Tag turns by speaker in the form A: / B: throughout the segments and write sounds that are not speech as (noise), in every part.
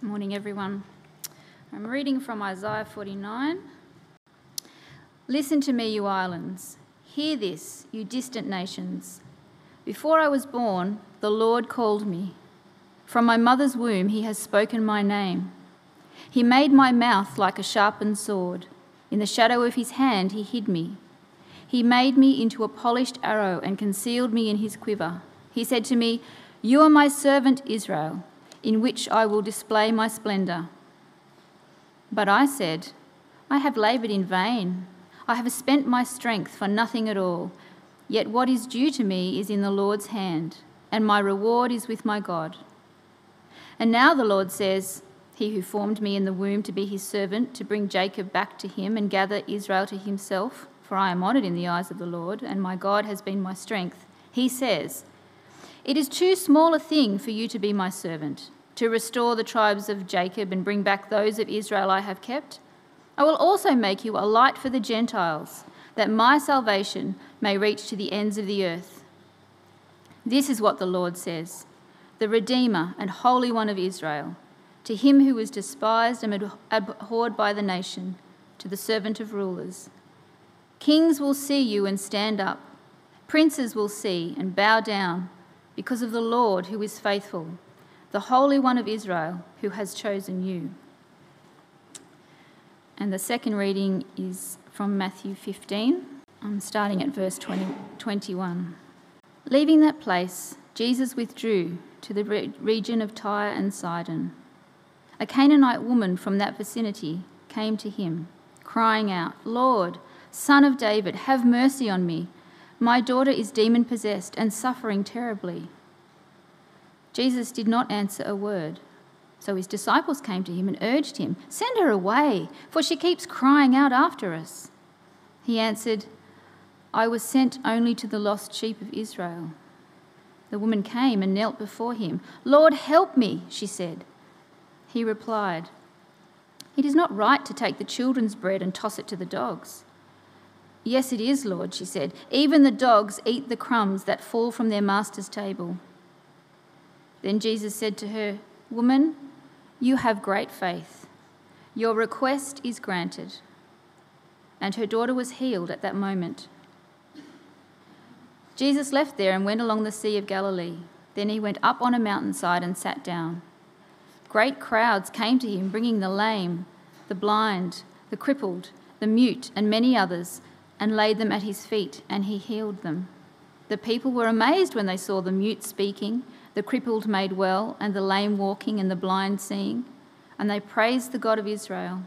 A: Morning, everyone. I'm reading from Isaiah 49. Listen to me, you islands. Hear this, you distant nations. Before I was born, the Lord called me. From my mother's womb, he has spoken my name. He made my mouth like a sharpened sword. In the shadow of his hand, he hid me. He made me into a polished arrow and concealed me in his quiver. He said to me, You are my servant Israel, in which I will display my splendour. But I said, I have laboured in vain. I have spent my strength for nothing at all. Yet what is due to me is in the Lord's hand, and my reward is with my God. And now the Lord says, He who formed me in the womb to be his servant, to bring Jacob back to him and gather Israel to himself, for I am honoured in the eyes of the Lord, and my God has been my strength. He says, It is too small a thing for you to be my servant, to restore the tribes of Jacob and bring back those of Israel I have kept. I will also make you a light for the Gentiles, that my salvation may reach to the ends of the earth. This is what the Lord says the Redeemer and Holy One of Israel, to him who was despised and abhorred by the nation, to the servant of rulers. Kings will see you and stand up. Princes will see and bow down because of the Lord who is faithful, the Holy One of Israel who has chosen you. And the second reading is from Matthew 15. I'm starting at verse 20, 21. Leaving that place, Jesus withdrew to the re- region of Tyre and Sidon. A Canaanite woman from that vicinity came to him, crying out, Lord, Son of David, have mercy on me. My daughter is demon possessed and suffering terribly. Jesus did not answer a word. So his disciples came to him and urged him, Send her away, for she keeps crying out after us. He answered, I was sent only to the lost sheep of Israel. The woman came and knelt before him. Lord, help me, she said. He replied, It is not right to take the children's bread and toss it to the dogs. Yes, it is, Lord, she said. Even the dogs eat the crumbs that fall from their master's table. Then Jesus said to her, Woman, you have great faith. Your request is granted. And her daughter was healed at that moment. Jesus left there and went along the Sea of Galilee. Then he went up on a mountainside and sat down. Great crowds came to him, bringing the lame, the blind, the crippled, the mute, and many others and laid them at his feet, and he healed them. The people were amazed when they saw the mute speaking, the crippled made well, and the lame walking, and the blind seeing, and they praised the God of Israel.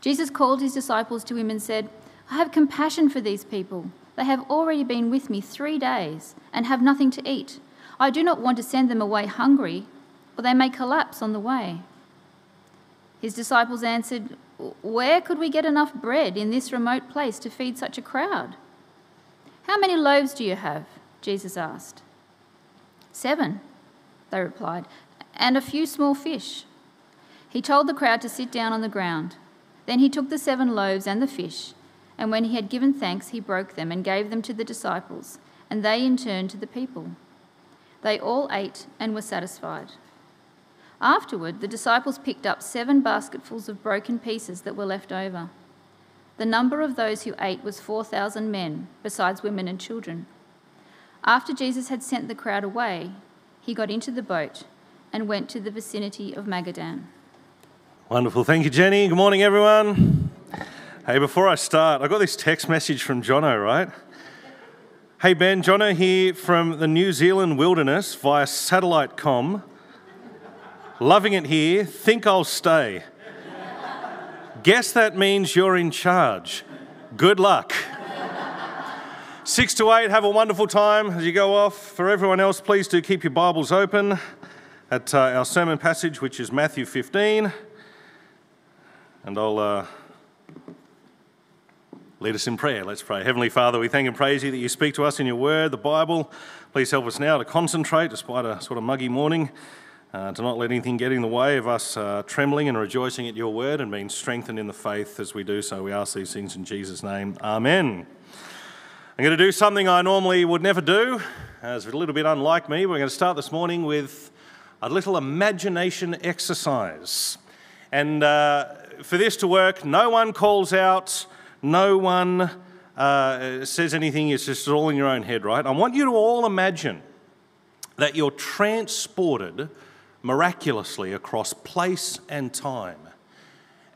A: Jesus called his disciples to him and said, I have compassion for these people. They have already been with me three days and have nothing to eat. I do not want to send them away hungry, or they may collapse on the way. His disciples answered, where could we get enough bread in this remote place to feed such a crowd? How many loaves do you have? Jesus asked. Seven, they replied, and a few small fish. He told the crowd to sit down on the ground. Then he took the seven loaves and the fish, and when he had given thanks, he broke them and gave them to the disciples, and they in turn to the people. They all ate and were satisfied. Afterward, the disciples picked up seven basketfuls of broken pieces that were left over. The number of those who ate was 4,000 men, besides women and children. After Jesus had sent the crowd away, he got into the boat and went to the vicinity of Magadan.
B: Wonderful. Thank you, Jenny. Good morning, everyone. Hey, before I start, I got this text message from Jono, right? Hey, Ben, Jono here from the New Zealand wilderness via satellite com. Loving it here. Think I'll stay. Guess that means you're in charge. Good luck. Six to eight, have a wonderful time as you go off. For everyone else, please do keep your Bibles open at uh, our sermon passage, which is Matthew 15. And I'll uh, lead us in prayer. Let's pray. Heavenly Father, we thank and praise you that you speak to us in your word, the Bible. Please help us now to concentrate despite a sort of muggy morning uh, to not let anything get in the way of us uh, trembling and rejoicing at your word and being strengthened in the faith as we do so. We ask these things in Jesus' name. Amen. I'm going to do something I normally would never do, as a little bit unlike me. We're going to start this morning with a little imagination exercise. And uh, for this to work, no one calls out, no one uh, says anything, it's just all in your own head, right? I want you to all imagine that you're transported miraculously across place and time.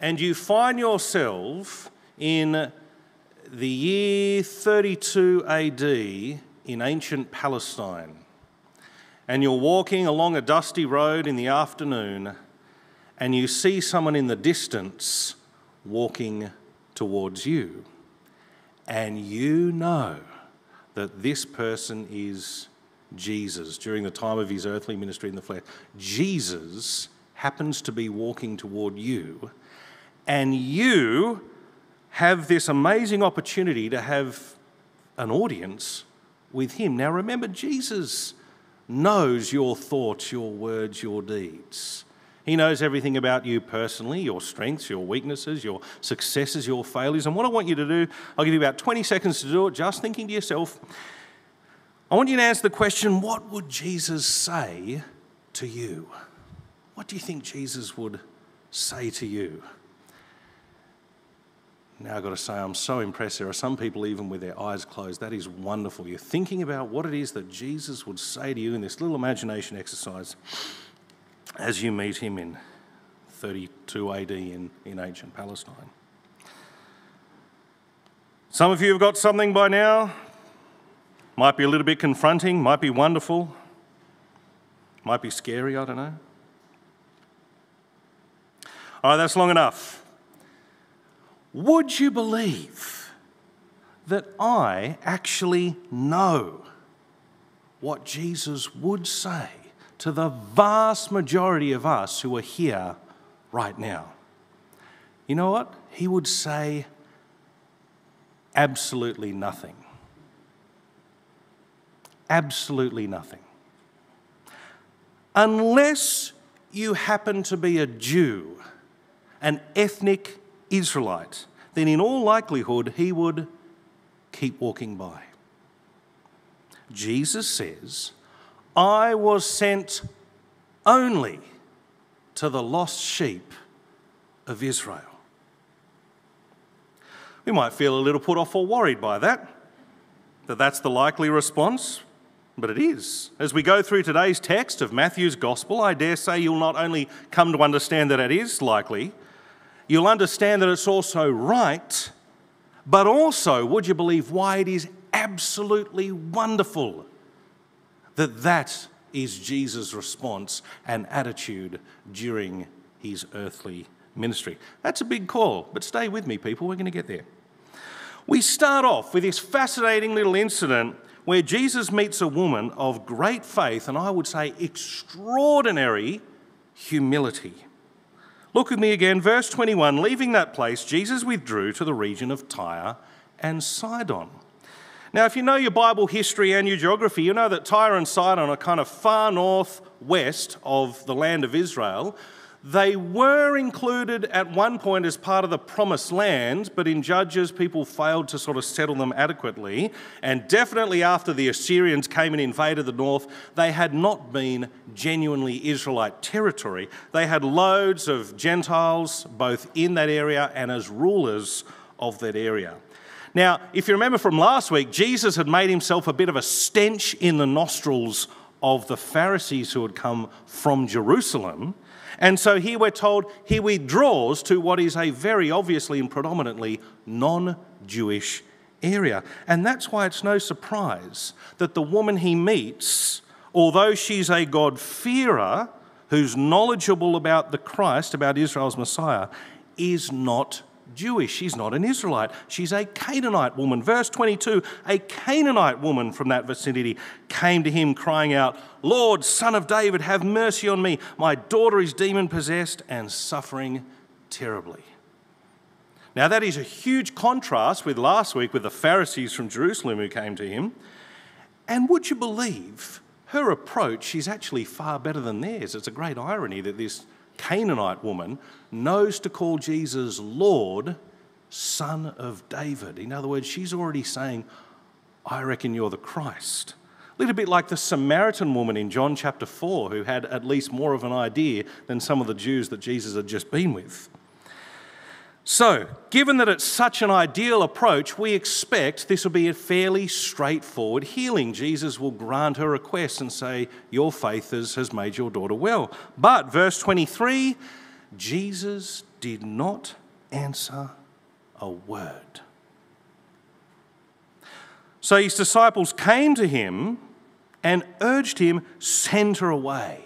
B: And you find yourself in the year 32 AD in ancient Palestine. And you're walking along a dusty road in the afternoon, and you see someone in the distance walking towards you. And you know that this person is Jesus during the time of his earthly ministry in the flesh. Jesus happens to be walking toward you, and you have this amazing opportunity to have an audience with him. Now, remember, Jesus knows your thoughts, your words, your deeds. He knows everything about you personally, your strengths, your weaknesses, your successes, your failures. And what I want you to do, I'll give you about 20 seconds to do it, just thinking to yourself, I want you to answer the question what would Jesus say to you? What do you think Jesus would say to you? Now, I've got to say, I'm so impressed. There are some people, even with their eyes closed. That is wonderful. You're thinking about what it is that Jesus would say to you in this little imagination exercise as you meet him in 32 AD in, in ancient Palestine. Some of you have got something by now. Might be a little bit confronting, might be wonderful, might be scary, I don't know. All right, that's long enough. Would you believe that I actually know what Jesus would say to the vast majority of us who are here right now? You know what? He would say absolutely nothing absolutely nothing. Unless you happen to be a Jew, an ethnic Israelite, then in all likelihood he would keep walking by. Jesus says, I was sent only to the lost sheep of Israel. We might feel a little put off or worried by that, that that's the likely response. But it is. As we go through today's text of Matthew's Gospel, I dare say you'll not only come to understand that it is likely, you'll understand that it's also right, but also, would you believe, why it is absolutely wonderful that that is Jesus' response and attitude during his earthly ministry. That's a big call, but stay with me, people, we're going to get there. We start off with this fascinating little incident where Jesus meets a woman of great faith and I would say extraordinary humility. Look with me again, verse 21. Leaving that place, Jesus withdrew to the region of Tyre and Sidon. Now, if you know your Bible history and your geography, you know that Tyre and Sidon are kind of far northwest of the land of Israel. They were included at one point as part of the promised land, but in Judges, people failed to sort of settle them adequately. And definitely after the Assyrians came and invaded the north, they had not been genuinely Israelite territory. They had loads of Gentiles both in that area and as rulers of that area. Now, if you remember from last week, Jesus had made himself a bit of a stench in the nostrils of the Pharisees who had come from Jerusalem. And so here we're told he withdraws to what is a very obviously and predominantly non Jewish area. And that's why it's no surprise that the woman he meets, although she's a God-fearer who's knowledgeable about the Christ, about Israel's Messiah, is not Jewish. She's not an Israelite. She's a Canaanite woman. Verse 22 A Canaanite woman from that vicinity came to him, crying out, Lord, son of David, have mercy on me. My daughter is demon possessed and suffering terribly. Now, that is a huge contrast with last week with the Pharisees from Jerusalem who came to him. And would you believe her approach is actually far better than theirs? It's a great irony that this Canaanite woman knows to call Jesus Lord, Son of David. In other words, she's already saying, I reckon you're the Christ. A little bit like the Samaritan woman in John chapter 4, who had at least more of an idea than some of the Jews that Jesus had just been with. So, given that it's such an ideal approach, we expect this will be a fairly straightforward healing. Jesus will grant her request and say, Your faith has made your daughter well. But, verse 23, Jesus did not answer a word. So his disciples came to him and urged him, Send her away,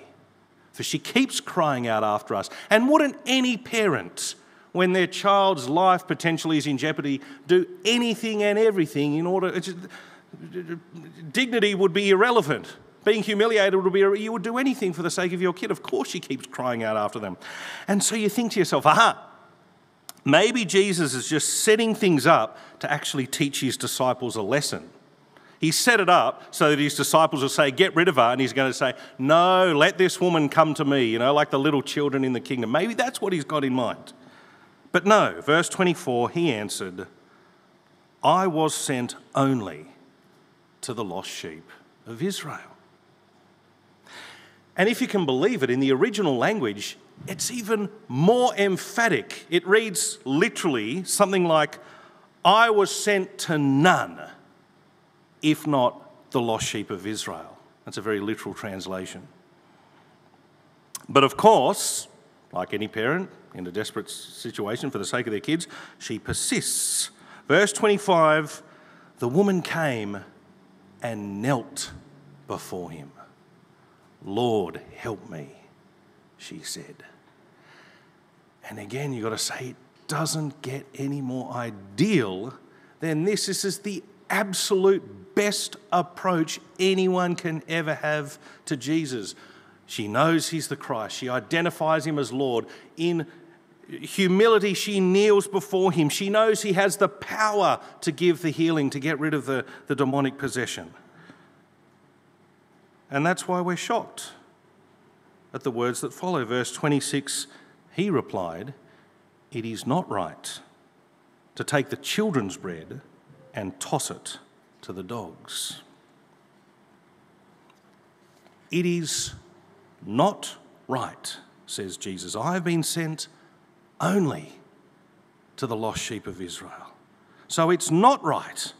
B: for she keeps crying out after us. And wouldn't any parent when their child's life potentially is in jeopardy, do anything and everything in order. dignity would be irrelevant. Being humiliated would be, you would do anything for the sake of your kid. Of course, she keeps crying out after them. And so you think to yourself, aha, maybe Jesus is just setting things up to actually teach his disciples a lesson. He set it up so that his disciples will say, Get rid of her. And he's going to say, No, let this woman come to me, you know, like the little children in the kingdom. Maybe that's what he's got in mind. But no, verse 24, he answered, I was sent only to the lost sheep of Israel. And if you can believe it, in the original language, it's even more emphatic. It reads literally something like, I was sent to none, if not the lost sheep of Israel. That's a very literal translation. But of course, like any parent, in a desperate situation for the sake of their kids, she persists. Verse 25 the woman came and knelt before him. Lord, help me, she said. And again, you've got to say, it doesn't get any more ideal than this. This is the absolute best approach anyone can ever have to Jesus. She knows he's the Christ. She identifies him as Lord. In humility, she kneels before him. She knows he has the power to give the healing, to get rid of the, the demonic possession. And that's why we're shocked at the words that follow. Verse 26 He replied, It is not right to take the children's bread and toss it to the dogs. It is not right, says Jesus. I have been sent only to the lost sheep of Israel. So it's not right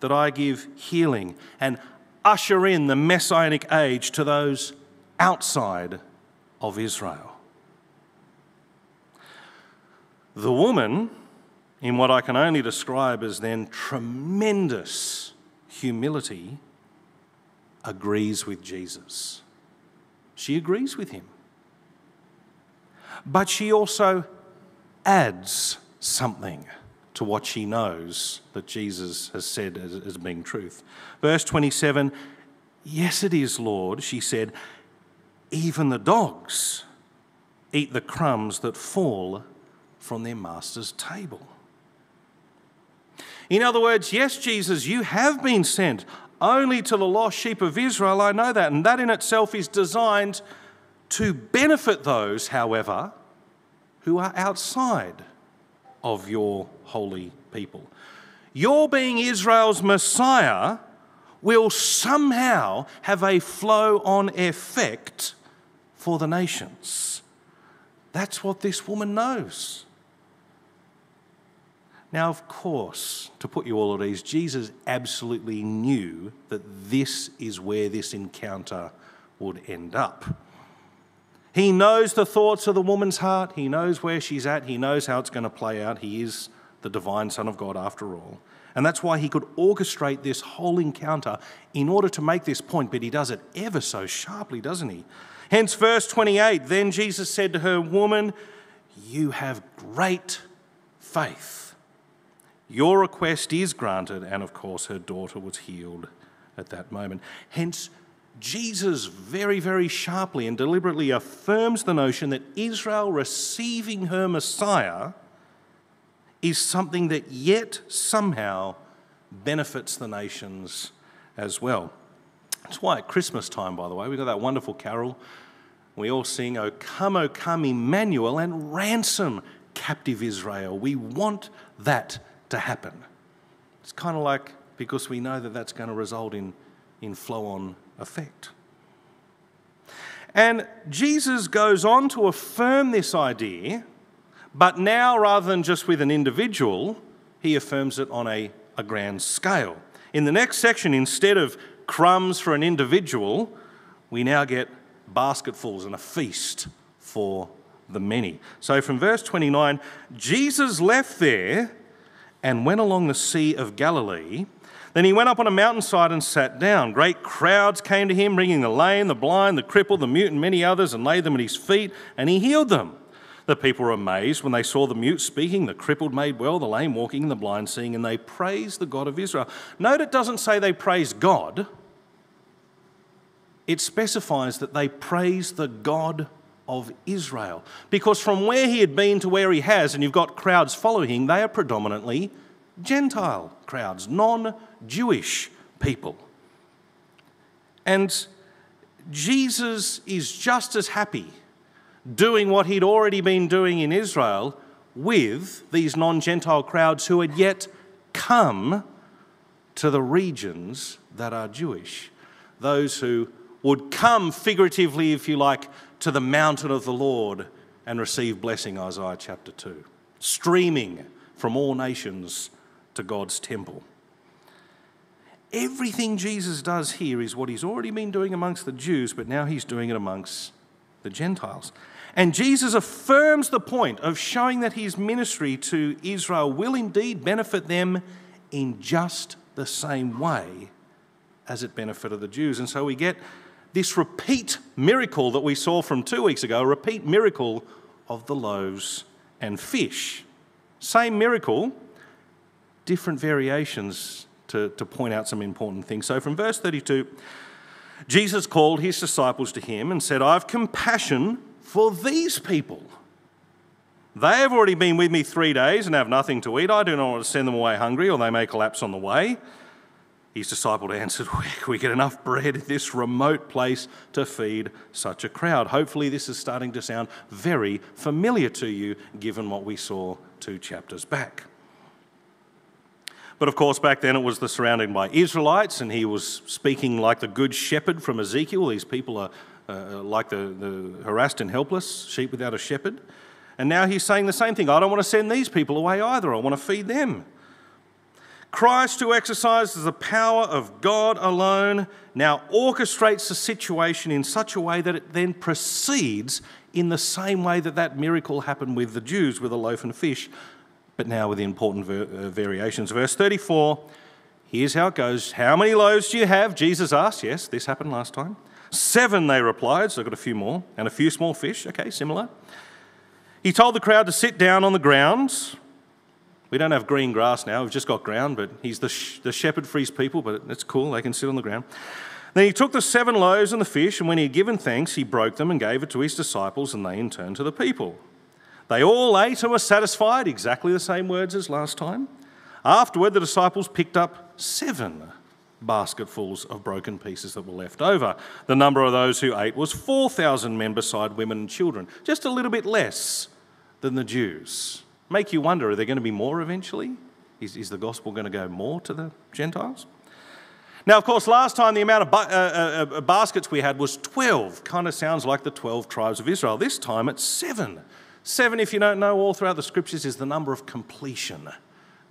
B: that I give healing and usher in the messianic age to those outside of Israel. The woman, in what I can only describe as then tremendous humility, agrees with Jesus. She agrees with him. But she also adds something to what she knows that Jesus has said as, as being truth. Verse 27 Yes, it is, Lord, she said, even the dogs eat the crumbs that fall from their master's table. In other words, yes, Jesus, you have been sent only to the lost sheep of Israel. I know that. And that in itself is designed to benefit those, however, who are outside of your holy people. Your being Israel's Messiah will somehow have a flow on effect for the nations. That's what this woman knows. Now, of course, to put you all at ease, Jesus absolutely knew that this is where this encounter would end up. He knows the thoughts of the woman's heart. He knows where she's at. He knows how it's going to play out. He is the divine Son of God after all. And that's why he could orchestrate this whole encounter in order to make this point, but he does it ever so sharply, doesn't he? Hence, verse 28 Then Jesus said to her, Woman, you have great faith. Your request is granted. And of course, her daughter was healed at that moment. Hence, Jesus very, very sharply and deliberately affirms the notion that Israel receiving her Messiah is something that yet somehow benefits the nations as well. That's why at Christmas time, by the way, we've got that wonderful carol. We all sing, O come, O come, Emmanuel, and ransom captive Israel. We want that to happen. It's kind of like because we know that that's going to result in in flow on effect. And Jesus goes on to affirm this idea, but now rather than just with an individual, he affirms it on a, a grand scale. In the next section, instead of crumbs for an individual, we now get basketfuls and a feast for the many. So from verse 29, Jesus left there and went along the Sea of Galilee. Then he went up on a mountainside and sat down. Great crowds came to him, bringing the lame, the blind, the crippled, the mute, and many others, and laid them at his feet, and he healed them. The people were amazed when they saw the mute speaking, the crippled made well, the lame walking, the blind seeing, and they praised the God of Israel. Note it doesn't say they praised God, it specifies that they praised the God of Israel. Because from where he had been to where he has, and you've got crowds following, him, they are predominantly Gentile crowds, non Jewish people. And Jesus is just as happy doing what he'd already been doing in Israel with these non Gentile crowds who had yet come to the regions that are Jewish. Those who would come figuratively, if you like, to the mountain of the Lord and receive blessing, Isaiah chapter 2, streaming from all nations to God's temple. Everything Jesus does here is what he's already been doing amongst the Jews, but now he's doing it amongst the Gentiles. And Jesus affirms the point of showing that his ministry to Israel will indeed benefit them in just the same way as it benefited the Jews. And so we get this repeat miracle that we saw from two weeks ago, a repeat miracle of the loaves and fish. Same miracle, different variations to, to point out some important things. So from verse 32, Jesus called his disciples to him and said, I have compassion for these people. They have already been with me three days and have nothing to eat. I do not want to send them away hungry, or they may collapse on the way. His disciple (laughs) answered, we get enough bread in this remote place to feed such a crowd? Hopefully, this is starting to sound very familiar to you, given what we saw two chapters back. But of course, back then it was the surrounding by Israelites, and he was speaking like the good shepherd from Ezekiel. These people are uh, like the, the harassed and helpless sheep without a shepherd. And now he's saying the same thing. I don't want to send these people away either. I want to feed them. Christ, who exercises the power of God alone, now orchestrates the situation in such a way that it then proceeds in the same way that that miracle happened with the Jews with a loaf and fish, but now with the important ver- uh, variations. Verse 34 here's how it goes How many loaves do you have? Jesus asked. Yes, this happened last time. Seven, they replied, so I've got a few more, and a few small fish. Okay, similar. He told the crowd to sit down on the ground. We don't have green grass now, we've just got ground, but he's the, sh- the shepherd for his people, but it's cool, they can sit on the ground. Then he took the seven loaves and the fish, and when he had given thanks, he broke them and gave it to his disciples, and they in turn to the people. They all ate and were satisfied, exactly the same words as last time. Afterward, the disciples picked up seven basketfuls of broken pieces that were left over. The number of those who ate was 4,000 men beside women and children, just a little bit less than the Jews. Make you wonder are there going to be more eventually? Is, is the gospel going to go more to the Gentiles? Now, of course, last time the amount of ba- uh, uh, uh baskets we had was 12. Kind of sounds like the 12 tribes of Israel. This time it's seven. Seven, if you don't know, all throughout the scriptures is the number of completion.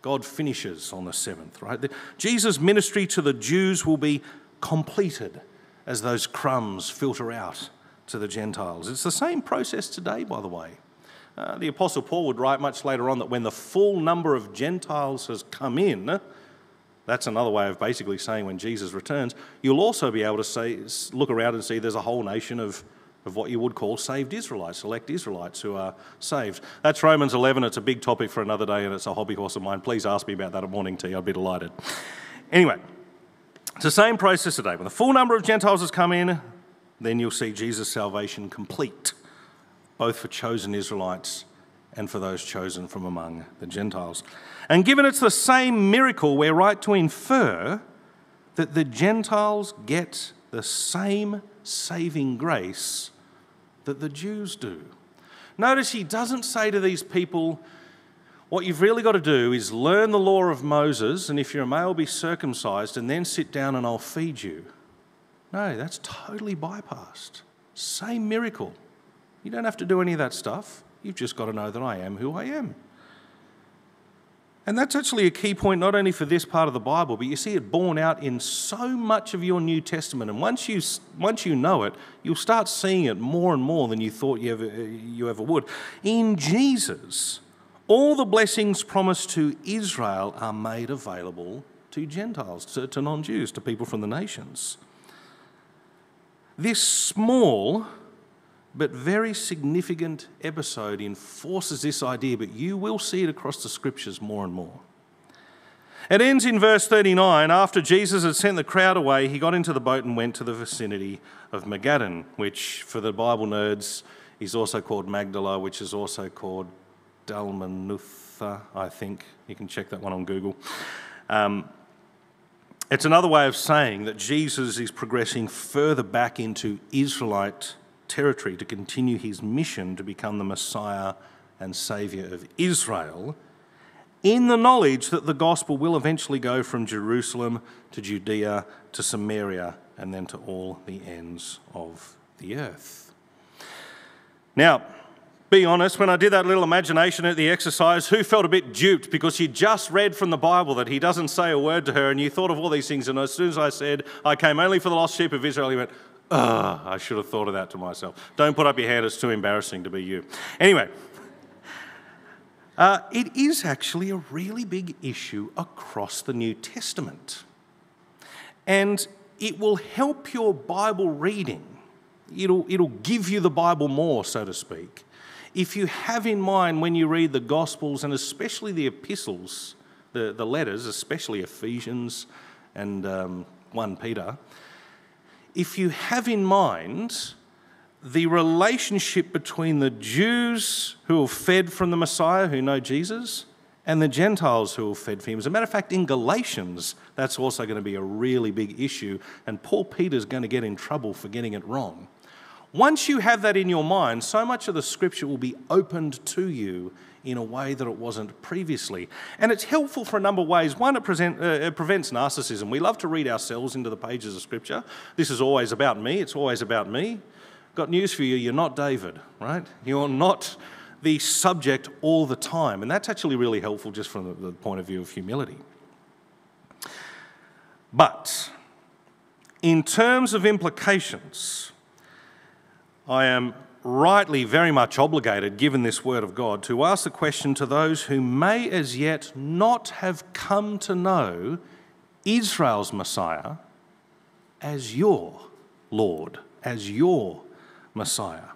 B: God finishes on the seventh, right? Jesus' ministry to the Jews will be completed as those crumbs filter out to the Gentiles. It's the same process today, by the way. Uh, the Apostle Paul would write much later on that when the full number of Gentiles has come in, that's another way of basically saying when Jesus returns, you'll also be able to say, look around and see there's a whole nation of of what you would call saved Israelites, select Israelites who are saved. That's Romans 11. It's a big topic for another day and it's a hobby horse of mine. Please ask me about that at morning tea. I'd be delighted. Anyway, it's the same process today. When the full number of Gentiles has come in, then you'll see Jesus' salvation complete, both for chosen Israelites and for those chosen from among the Gentiles. And given it's the same miracle, we're right to infer that the Gentiles get the same saving grace that the Jews do. Notice he doesn't say to these people, What you've really got to do is learn the law of Moses, and if you're a male, be circumcised, and then sit down and I'll feed you. No, that's totally bypassed. Same miracle. You don't have to do any of that stuff. You've just got to know that I am who I am. And that's actually a key point, not only for this part of the Bible, but you see it borne out in so much of your New Testament. And once you, once you know it, you'll start seeing it more and more than you thought you ever, you ever would. In Jesus, all the blessings promised to Israel are made available to Gentiles, to, to non Jews, to people from the nations. This small but very significant episode enforces this idea, but you will see it across the scriptures more and more. It ends in verse 39. After Jesus had sent the crowd away, he got into the boat and went to the vicinity of Magadan, which for the Bible nerds is also called Magdala, which is also called Dalmanutha, I think. You can check that one on Google. Um, it's another way of saying that Jesus is progressing further back into Israelite territory to continue his mission to become the Messiah and Saviour of Israel, in the knowledge that the gospel will eventually go from Jerusalem to Judea to Samaria and then to all the ends of the earth. Now, be honest, when I did that little imagination at the exercise, who felt a bit duped because you just read from the Bible that he doesn't say a word to her and you thought of all these things, and as soon as I said, I came only for the lost sheep of Israel, he went, Ah, I should have thought of that to myself. Don't put up your hand, it's too embarrassing to be you. Anyway, uh, it is actually a really big issue across the New Testament. And it will help your Bible reading. It'll, it'll give you the Bible more, so to speak. If you have in mind when you read the Gospels and especially the epistles, the, the letters, especially Ephesians and um, 1 Peter, if you have in mind the relationship between the Jews who are fed from the Messiah, who know Jesus, and the Gentiles who are fed from him. As a matter of fact, in Galatians, that's also going to be a really big issue, and Paul Peter's going to get in trouble for getting it wrong. Once you have that in your mind, so much of the scripture will be opened to you in a way that it wasn't previously. And it's helpful for a number of ways. One, it, present, uh, it prevents narcissism. We love to read ourselves into the pages of Scripture. This is always about me, it's always about me. Got news for you you're not David, right? You're not the subject all the time. And that's actually really helpful just from the, the point of view of humility. But in terms of implications, I am rightly very much obligated, given this word of God, to ask the question to those who may as yet not have come to know Israel's Messiah as your Lord, as your Messiah.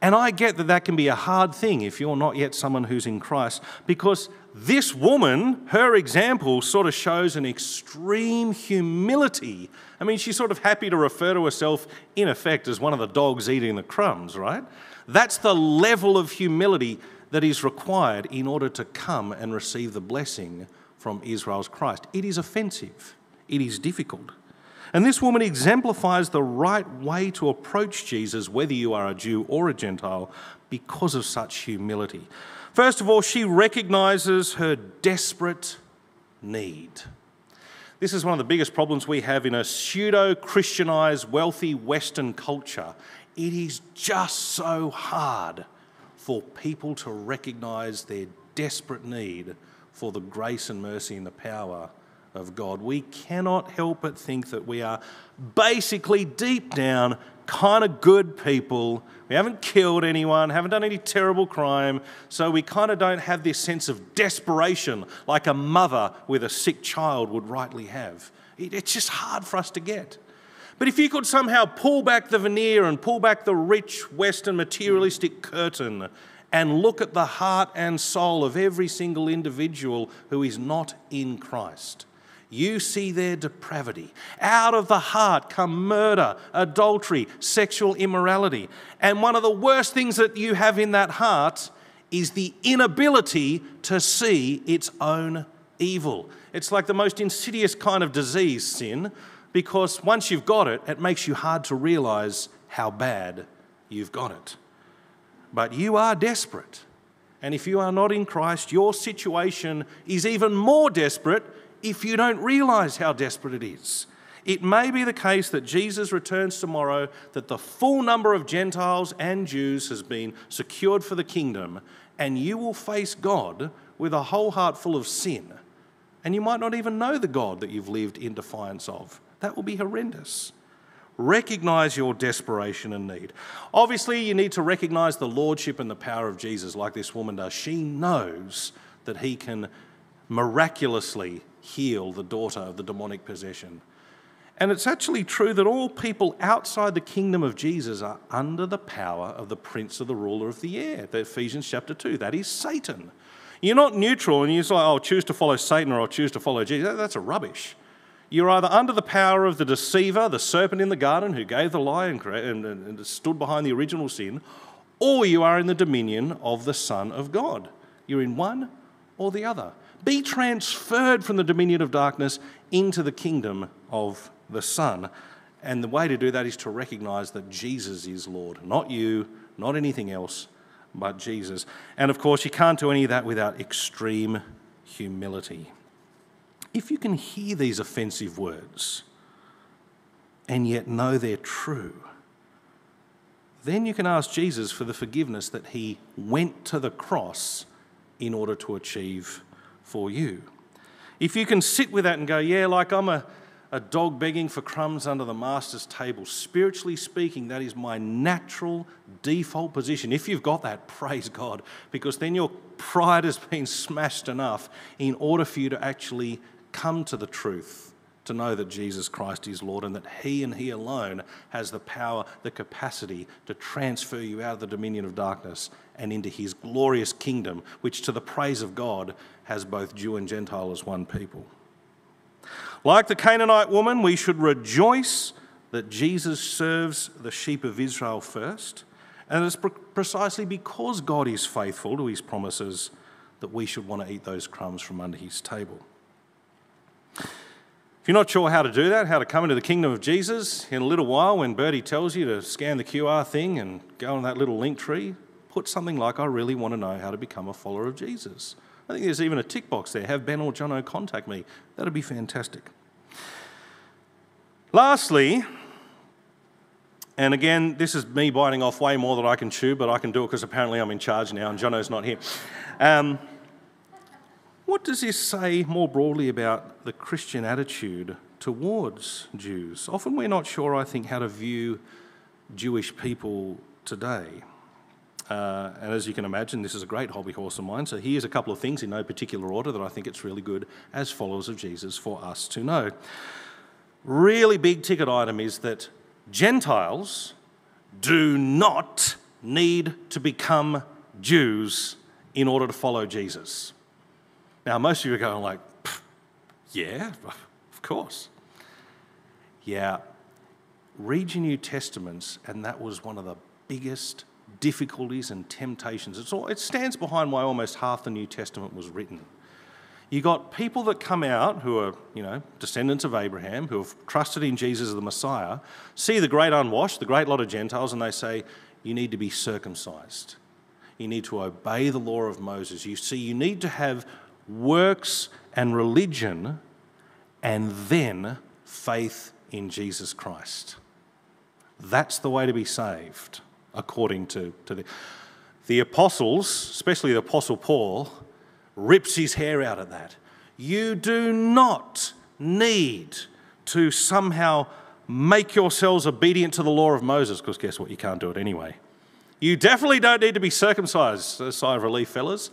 B: And I get that that can be a hard thing if you're not yet someone who's in Christ, because this woman, her example, sort of shows an extreme humility. I mean, she's sort of happy to refer to herself, in effect, as one of the dogs eating the crumbs, right? That's the level of humility that is required in order to come and receive the blessing from Israel's Christ. It is offensive, it is difficult. And this woman exemplifies the right way to approach Jesus, whether you are a Jew or a Gentile, because of such humility. First of all, she recognizes her desperate need. This is one of the biggest problems we have in a pseudo Christianized, wealthy Western culture. It is just so hard for people to recognize their desperate need for the grace and mercy and the power of God. We cannot help but think that we are basically deep down kind of good people. We haven't killed anyone, haven't done any terrible crime, so we kind of don't have this sense of desperation like a mother with a sick child would rightly have. It's just hard for us to get. But if you could somehow pull back the veneer and pull back the rich Western materialistic curtain and look at the heart and soul of every single individual who is not in Christ, you see their depravity. Out of the heart come murder, adultery, sexual immorality. And one of the worst things that you have in that heart is the inability to see its own evil. It's like the most insidious kind of disease, sin, because once you've got it, it makes you hard to realize how bad you've got it. But you are desperate And if you are not in Christ, your situation is even more desperate if you don't realize how desperate it is. It may be the case that Jesus returns tomorrow, that the full number of Gentiles and Jews has been secured for the kingdom, and you will face God with a whole heart full of sin. And you might not even know the God that you've lived in defiance of. That will be horrendous. Recognize your desperation and need. Obviously, you need to recognize the lordship and the power of Jesus, like this woman does. She knows that he can miraculously heal the daughter of the demonic possession. And it's actually true that all people outside the kingdom of Jesus are under the power of the prince of the ruler of the air. The Ephesians chapter 2. That is Satan. You're not neutral and you're like, oh, I'll choose to follow Satan or I'll choose to follow Jesus. That's a rubbish. You're either under the power of the deceiver, the serpent in the garden who gave the lie and, and, and stood behind the original sin, or you are in the dominion of the Son of God. You're in one or the other. Be transferred from the dominion of darkness into the kingdom of the Son. And the way to do that is to recognize that Jesus is Lord, not you, not anything else, but Jesus. And of course, you can't do any of that without extreme humility. If you can hear these offensive words and yet know they're true, then you can ask Jesus for the forgiveness that he went to the cross in order to achieve for you. If you can sit with that and go, yeah, like I'm a a dog begging for crumbs under the master's table. Spiritually speaking, that is my natural default position. If you've got that, (laughs) praise God, because then your pride has been smashed enough in order for you to actually come to the truth, to know that Jesus Christ is Lord and that He and He alone has the power, the capacity to transfer you out of the dominion of darkness and into His glorious kingdom, which to the praise of God has both Jew and Gentile as one people. Like the Canaanite woman, we should rejoice that Jesus serves the sheep of Israel first. And it's precisely because God is faithful to his promises that we should want to eat those crumbs from under his table. If you're not sure how to do that, how to come into the kingdom of Jesus, in a little while, when Bertie tells you to scan the QR thing and go on that little link tree, put something like, I really want to know how to become a follower of Jesus. I think there's even a tick box there. Have Ben or Jono contact me. That'd be fantastic. Lastly, and again, this is me biting off way more than I can chew, but I can do it because apparently I'm in charge now and Jono's not here. Um, what does this say more broadly about the Christian attitude towards Jews? Often we're not sure, I think, how to view Jewish people today. Uh, and as you can imagine, this is a great hobby horse of mine. So here's a couple of things in no particular order that I think it's really good as followers of Jesus for us to know. Really big ticket item is that Gentiles do not need to become Jews in order to follow Jesus. Now, most of you are going like, yeah, of course. Yeah, read your New Testaments, and that was one of the biggest difficulties and temptations. All, it stands behind why almost half the New Testament was written. You got people that come out who are, you know, descendants of Abraham, who have trusted in Jesus as the Messiah, see the great unwashed, the great lot of Gentiles, and they say, You need to be circumcised. You need to obey the law of Moses. You see, you need to have works and religion and then faith in Jesus Christ. That's the way to be saved according to, to the. The apostles, especially the apostle Paul, rips his hair out at that. You do not need to somehow make yourselves obedient to the law of Moses, because guess what? You can't do it anyway. You definitely don't need to be circumcised, a sigh of relief, fellas.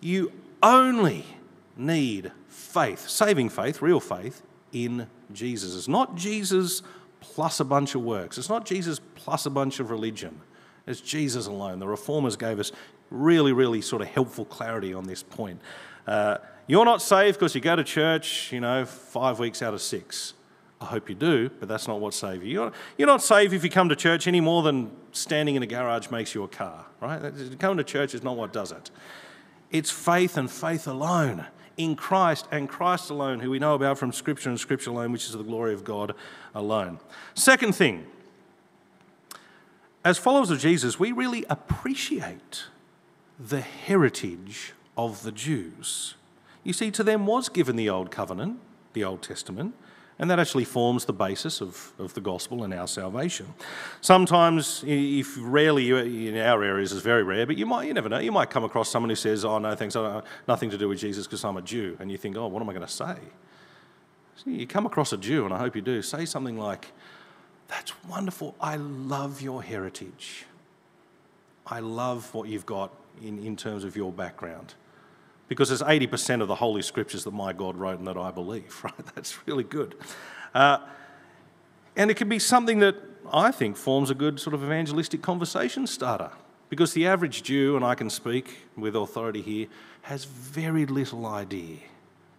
B: You only need faith, saving faith, real faith, in Jesus. It's not Jesus plus a bunch of works. It's not Jesus plus a bunch of religion. It's Jesus alone. The reformers gave us really, really sort of helpful clarity on this point. Uh, you're not saved because you go to church, you know, five weeks out of six. I hope you do, but that's not what saves you. You're, you're not saved if you come to church any more than standing in a garage makes you a car, right? Coming to church is not what does it. It's faith and faith alone in Christ and Christ alone, who we know about from Scripture and Scripture alone, which is the glory of God alone. Second thing, as followers of Jesus, we really appreciate the heritage of the Jews. You see, to them was given the Old Covenant, the Old Testament, and that actually forms the basis of, of the gospel and our salvation. Sometimes, if rarely in our areas, is very rare, but you might, you never know, you might come across someone who says, Oh, no, thanks, I nothing to do with Jesus because I'm a Jew. And you think, Oh, what am I going to say? You come across a Jew, and I hope you do, say something like, That's wonderful. I love your heritage. I love what you've got in, in terms of your background because it's 80% of the Holy Scriptures that my God wrote and that I believe, (laughs) right? That's really good. Uh, and it can be something that I think forms a good sort of evangelistic conversation starter because the average Jew, and I can speak with authority here, has very little idea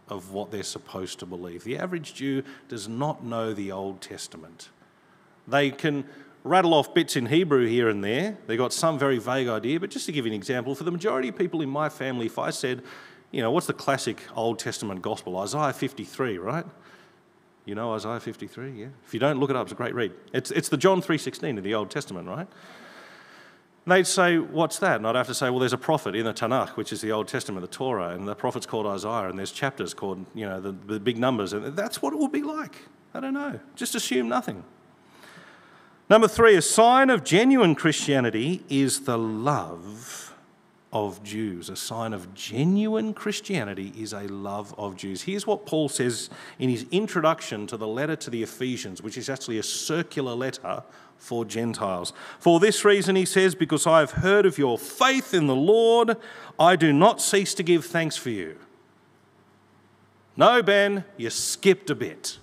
B: of what they're supposed to believe. The average Jew does not know the Old Testament. They can rattle off bits in Hebrew here and there. They got some very vague idea, but just to give you an example, for the majority of people in my family, if I said, you know, what's the classic Old Testament gospel? Isaiah 53, right? You know Isaiah 53, yeah? If you don't, look it up, it's a great read. It's, it's the John 3.16 of the Old Testament, right? And they'd say, what's that? And I'd have to say, well, there's a prophet in the Tanakh, which is the Old Testament, the Torah, and the prophet's called Isaiah, and there's chapters called, you know, the, the big numbers, and that's what it would be like. I don't know. Just assume nothing. Number three, a sign of genuine Christianity is the love of Jews. A sign of genuine Christianity is a love of Jews. Here's what Paul says in his introduction to the letter to the Ephesians, which is actually a circular letter for Gentiles. For this reason, he says, Because I have heard of your faith in the Lord, I do not cease to give thanks for you. No, Ben, you skipped a bit.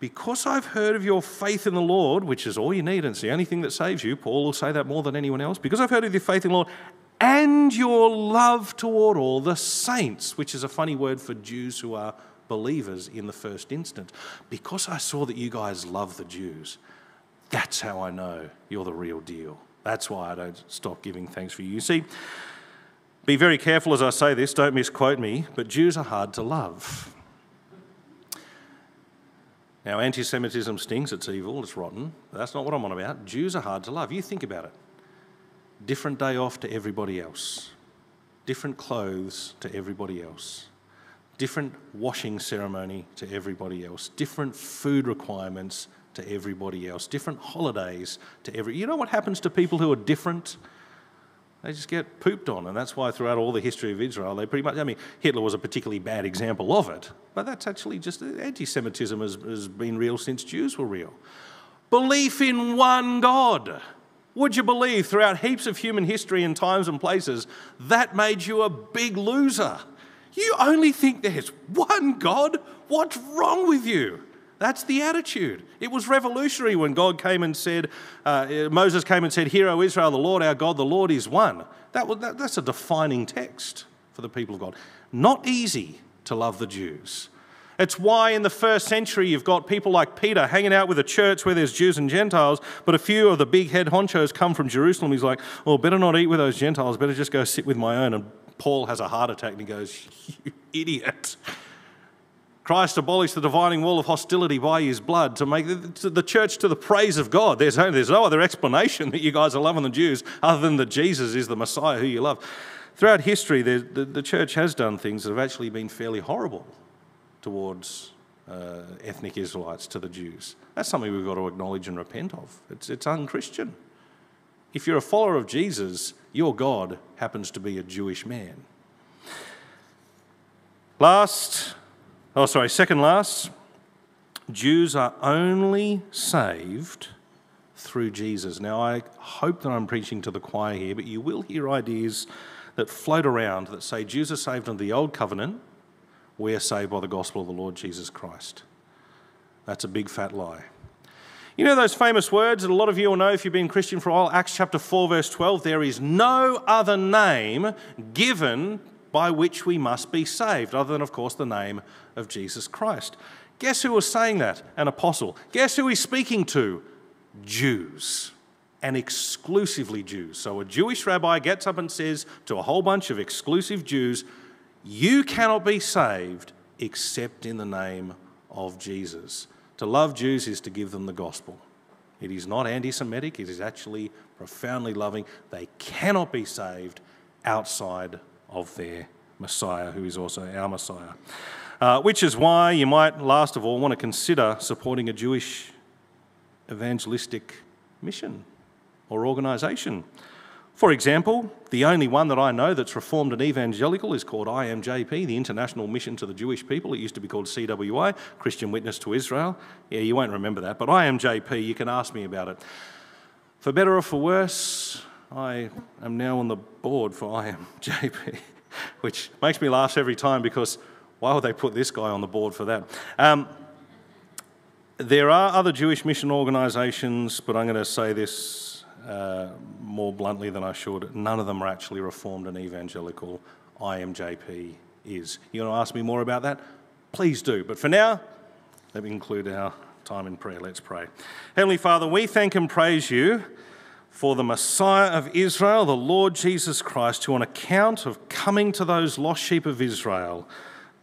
B: Because I've heard of your faith in the Lord, which is all you need, and it's the only thing that saves you, Paul will say that more than anyone else. Because I've heard of your faith in the Lord and your love toward all the saints, which is a funny word for Jews who are believers in the first instance. Because I saw that you guys love the Jews, that's how I know you're the real deal. That's why I don't stop giving thanks for you. You see, be very careful as I say this, don't misquote me, but Jews are hard to love. Now, anti Semitism stinks, it's evil, it's rotten. That's not what I'm on about. Jews are hard to love. You think about it. Different day off to everybody else, different clothes to everybody else, different washing ceremony to everybody else, different food requirements to everybody else, different holidays to every. You know what happens to people who are different? They just get pooped on, and that's why throughout all the history of Israel, they pretty much, I mean, Hitler was a particularly bad example of it, but that's actually just anti Semitism has, has been real since Jews were real. Belief in one God. Would you believe throughout heaps of human history and times and places that made you a big loser? You only think there's one God? What's wrong with you? That's the attitude. It was revolutionary when God came and said, uh, Moses came and said, Hear, O Israel, the Lord our God, the Lord is one. That was, that, that's a defining text for the people of God. Not easy to love the Jews. It's why in the first century you've got people like Peter hanging out with a church where there's Jews and Gentiles, but a few of the big head honchos come from Jerusalem. He's like, oh, better not eat with those Gentiles, better just go sit with my own. And Paul has a heart attack and he goes, You (laughs) idiot. Christ abolished the dividing wall of hostility by his blood to make the church to the praise of God. There's, there's no other explanation that you guys are loving the Jews other than that Jesus is the Messiah who you love. Throughout history, the, the, the church has done things that have actually been fairly horrible towards uh, ethnic Israelites, to the Jews. That's something we've got to acknowledge and repent of. It's, it's unchristian. If you're a follower of Jesus, your God happens to be a Jewish man. Last, Oh, sorry, second last. Jews are only saved through Jesus. Now, I hope that I'm preaching to the choir here, but you will hear ideas that float around that say Jews are saved under the old covenant, we're saved by the gospel of the Lord Jesus Christ. That's a big fat lie. You know those famous words that a lot of you will know if you've been Christian for a while? Acts chapter 4, verse 12. There is no other name given by which we must be saved, other than, of course, the name of Jesus Christ. Guess who was saying that? An apostle. Guess who he's speaking to? Jews, and exclusively Jews. So a Jewish rabbi gets up and says to a whole bunch of exclusive Jews, You cannot be saved except in the name of Jesus. To love Jews is to give them the gospel. It is not anti Semitic, it is actually profoundly loving. They cannot be saved outside of their Messiah, who is also our Messiah. Uh, which is why you might, last of all, want to consider supporting a Jewish evangelistic mission or organisation. For example, the only one that I know that's reformed and evangelical is called IMJP, the International Mission to the Jewish People. It used to be called CWI, Christian Witness to Israel. Yeah, you won't remember that, but IMJP, you can ask me about it. For better or for worse, I am now on the board for IMJP, (laughs) which makes me laugh every time because why would they put this guy on the board for that? Um, there are other Jewish mission organisations, but I'm going to say this uh, more bluntly than I should, none of them are actually reformed and evangelical. IMJP is. You want to ask me more about that? Please do. But for now, let me conclude our time in prayer. Let's pray. Heavenly Father, we thank and praise you for the Messiah of Israel, the Lord Jesus Christ, who, on account of coming to those lost sheep of Israel,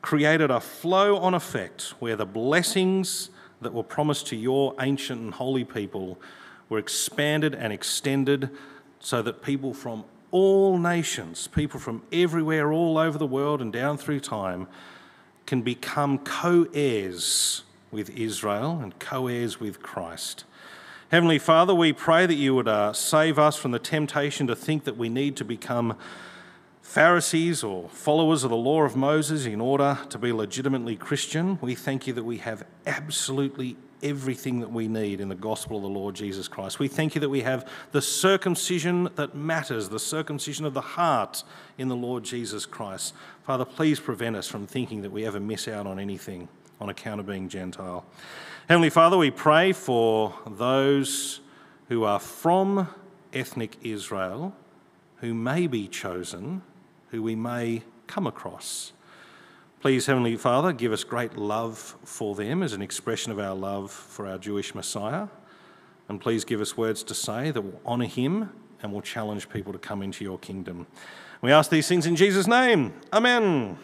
B: created a flow on effect where the blessings that were promised to your ancient and holy people were expanded and extended so that people from all nations, people from everywhere, all over the world and down through time, can become co heirs with Israel and co heirs with Christ. Heavenly Father, we pray that you would uh, save us from the temptation to think that we need to become Pharisees or followers of the law of Moses in order to be legitimately Christian. We thank you that we have absolutely everything that we need in the gospel of the Lord Jesus Christ. We thank you that we have the circumcision that matters, the circumcision of the heart in the Lord Jesus Christ. Father, please prevent us from thinking that we ever miss out on anything on account of being Gentile. Heavenly Father, we pray for those who are from ethnic Israel who may be chosen, who we may come across. Please, Heavenly Father, give us great love for them as an expression of our love for our Jewish Messiah. And please give us words to say that will honour him and will challenge people to come into your kingdom. We ask these things in Jesus' name. Amen.